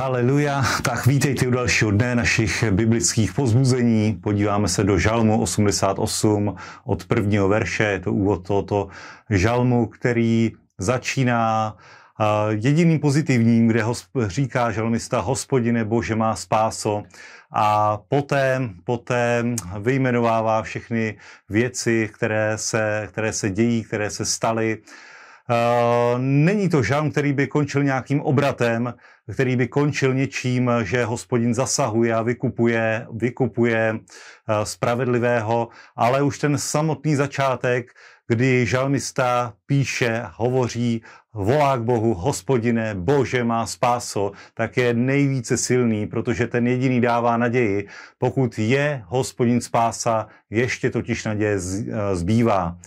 Haleluja. Tak vítejte u dalšího dne našich biblických pozbuzení. Podíváme se do Žalmu 88 od prvního verše. Je to úvod tohoto žalmu, který začíná jediným pozitivním, kde říká žalmista Hospodine Bože má spáso a poté, poté vyjmenovává všechny věci, které se, které se dějí, které se staly. Není to žalm, který by končil nějakým obratem, který by končil něčím, že hospodin zasahuje a vykupuje, vykupuje spravedlivého, ale už ten samotný začátek, kdy žalmista píše, hovoří, volá k Bohu, hospodine, bože má spáso, tak je nejvíce silný, protože ten jediný dává naději. Pokud je hospodin spása, ještě totiž naděje zbývá.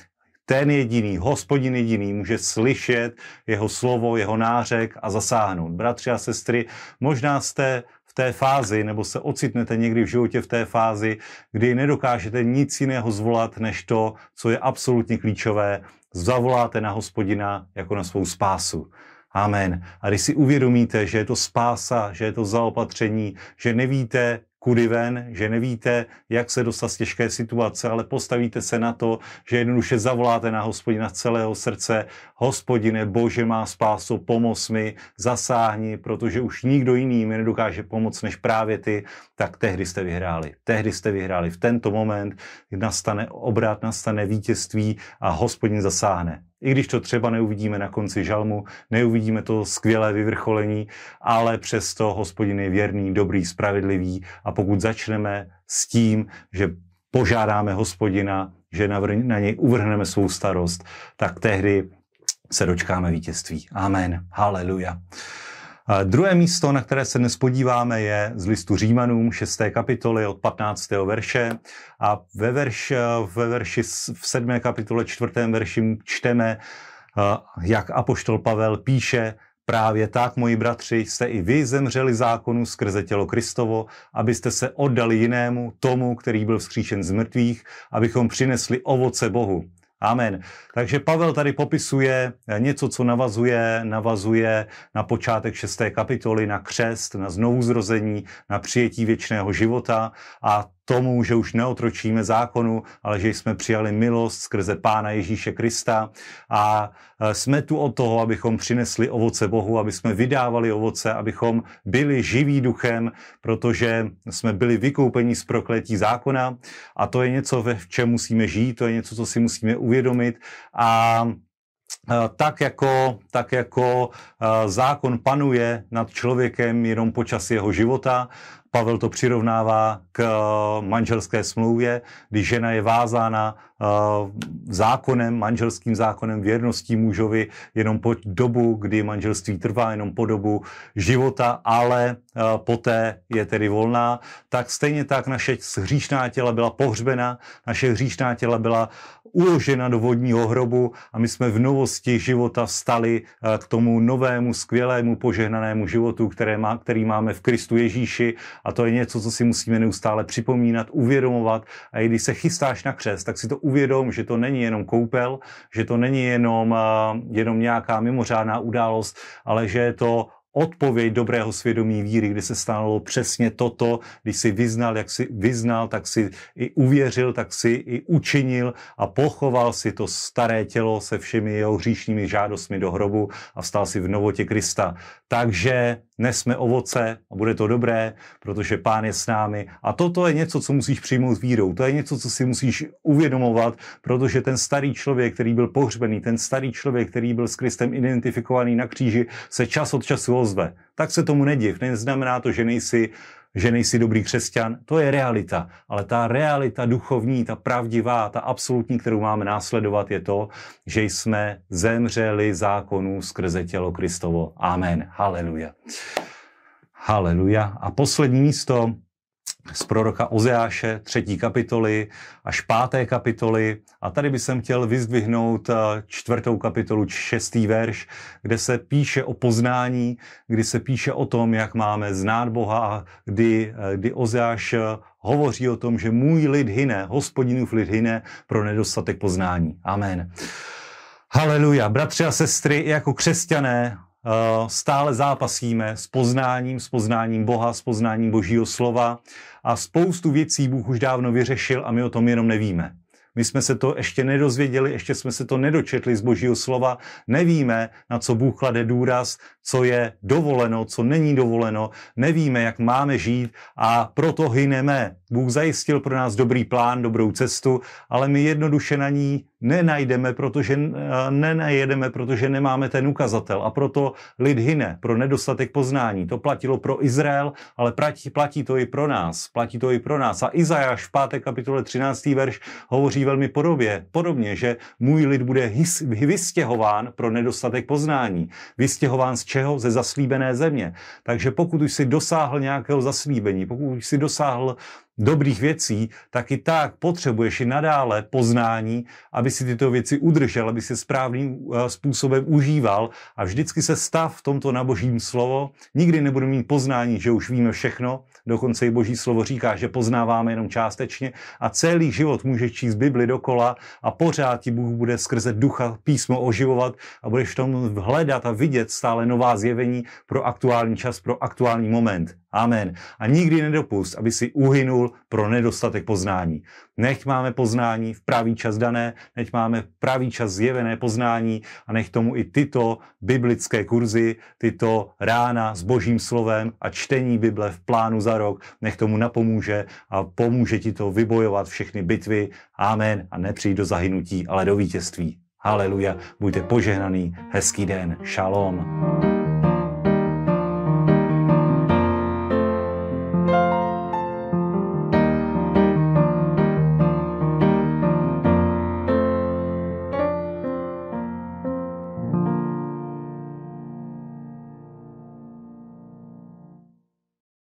Ten jediný, hospodin jediný, může slyšet jeho slovo, jeho nářek a zasáhnout. Bratři a sestry, možná jste v té fázi, nebo se ocitnete někdy v životě v té fázi, kdy nedokážete nic jiného zvolat, než to, co je absolutně klíčové. Zavoláte na hospodina jako na svou spásu. Amen. A když si uvědomíte, že je to spása, že je to zaopatření, že nevíte, kudy ven, že nevíte, jak se dostat z těžké situace, ale postavíte se na to, že jednoduše zavoláte na hospodina z celého srdce. Hospodine, Bože má spásu, pomoz mi, zasáhni, protože už nikdo jiný mi nedokáže pomoct než právě ty, tak tehdy jste vyhráli. Tehdy jste vyhráli. V tento moment nastane obrat, nastane vítězství a hospodin zasáhne i když to třeba neuvidíme na konci žalmu, neuvidíme to skvělé vyvrcholení, ale přesto hospodin je věrný, dobrý, spravedlivý a pokud začneme s tím, že požádáme hospodina, že na něj uvrhneme svou starost, tak tehdy se dočkáme vítězství. Amen. Haleluja. Druhé místo, na které se dnes podíváme, je z listu Římanům 6. kapitoly od 15. verše. A ve, verš, ve verši v 7. kapitole 4. verši čteme, jak apoštol Pavel píše, Právě tak, moji bratři, jste i vy zemřeli zákonu skrze tělo Kristovo, abyste se oddali jinému, tomu, který byl vzkříšen z mrtvých, abychom přinesli ovoce Bohu. Amen. Takže Pavel tady popisuje něco, co navazuje, navazuje na počátek 6. kapitoly, na křest, na znovuzrození, na přijetí věčného života a tomu, že už neotročíme zákonu, ale že jsme přijali milost skrze Pána Ježíše Krista. A e, jsme tu od toho, abychom přinesli ovoce Bohu, aby jsme vydávali ovoce, abychom byli živí duchem, protože jsme byli vykoupeni z prokletí zákona. A to je něco, v čem musíme žít, to je něco, co si musíme uvědomit. A e, tak jako, tak jako e, zákon panuje nad člověkem jenom počas jeho života, Pavel to přirovnává k eh, manželské smlouvě, kdy žena je vázána eh, zákonem, manželským zákonem věrností mužovi jenom po dobu, kdy manželství trvá, jenom po dobu života, ale eh, poté je tedy volná, tak stejně tak naše hříšná těla byla pohřbena, naše hříšná těla byla uložena do vodního hrobu a my jsme v novosti života stali eh, k tomu novému, skvělému, požehnanému životu, které má, který máme v Kristu Ježíši a to je něco, co si musíme neustále připomínat, uvědomovat. A i když se chystáš na křest, tak si to uvědom, že to není jenom koupel, že to není jenom, eh, jenom nějaká mimořádná událost, ale že je to odpověď dobrého svědomí víry, kdy se stalo přesně toto, když si vyznal, jak si vyznal, tak si i uvěřil, tak si i učinil a pochoval si to staré tělo se všemi jeho hříšnými žádostmi do hrobu a vstal si v novotě Krista. Takže nesme ovoce a bude to dobré, protože Pán je s námi. A toto je něco, co musíš přijmout vírou. To je něco, co si musíš uvědomovat, protože ten starý člověk, který byl pohřbený, ten starý člověk, který byl s Kristem identifikovaný na kříži, se čas od času ozve. Tak se tomu nediv. Neznamená to, že nejsi že nejsi dobrý křesťan, to je realita. Ale ta realita duchovní, ta pravdivá, ta absolutní, kterou máme následovat, je to, že jsme zemřeli zákonu skrze tělo Kristovo. Amen. Haleluja. Haleluja. A poslední místo, z proroka Ozeáše, třetí kapitoly až páté kapitoly. A tady bych chtěl vyzdvihnout eh, čtvrtou kapitolu, šestý verš, kde se píše o poznání, kdy se píše o tom, jak máme znát Boha a kdy, eh, kdy Ozeáš eh, hovoří o tom, že můj lid hyne, hospodinův lid hyne pro nedostatek poznání. Amen. Haleluja. Bratři a sestry, jako křesťané stále zápasíme s poznáním, s poznáním Boha, s poznáním Božího slova a spoustu věcí Bůh už dávno vyřešil a my o tom jenom nevíme. My jsme se to ještě nedozvěděli, ještě jsme se to nedočetli z Božího slova, nevíme, na co Bůh klade důraz, co je dovoleno, co není dovoleno, nevíme, jak máme žít a proto hyneme. Bůh zajistil pro nás dobrý plán, dobrou cestu, ale my jednoduše na ní nenajdeme, protože eh, nenajedeme, protože nemáme ten ukazatel a proto lid hyne pro nedostatek poznání. To platilo pro Izrael, ale platí, platí to i pro nás. Platí to i pro nás. A Izajáš v 5. kapitole 13. verš hovoří velmi podobě, podobně, že můj lid bude hys, vystěhován pro nedostatek poznání. Vystěhován z čeho? Ze zaslíbené země. Takže pokud už si dosáhl nějakého zaslíbení, pokud už si dosáhl dobrých věcí, tak i tak potřebuješ i nadále poznání, aby si tyto věci udržel, aby si správným eh, způsobem užíval a vždycky se stav v tomto na božím slovo. Nikdy nebudu mít poznání, že už víme všechno, dokonce i boží slovo říká, že poznáváme jenom částečně a celý život můžeš číst Bibli dokola a pořád ti Bůh bude skrze ducha písmo oživovat a budeš v tom hledat a vidět stále nová zjevení pro aktuální čas, pro aktuální moment. Amen. A nikdy nedopust, aby si uhynul pro nedostatek poznání. Nech máme poznání v pravý čas dané, nech máme pravý čas zjevené poznání a nech tomu i tyto biblické kurzy, tyto rána s božím slovem a čtení Bible v plánu za rok, nech tomu napomůže a pomůže ti to vybojovat všechny bitvy. Amen. A nepřijít do zahynutí, ale do vítězství. Haleluja. Buďte požehnaný. Hezký den. Shalom.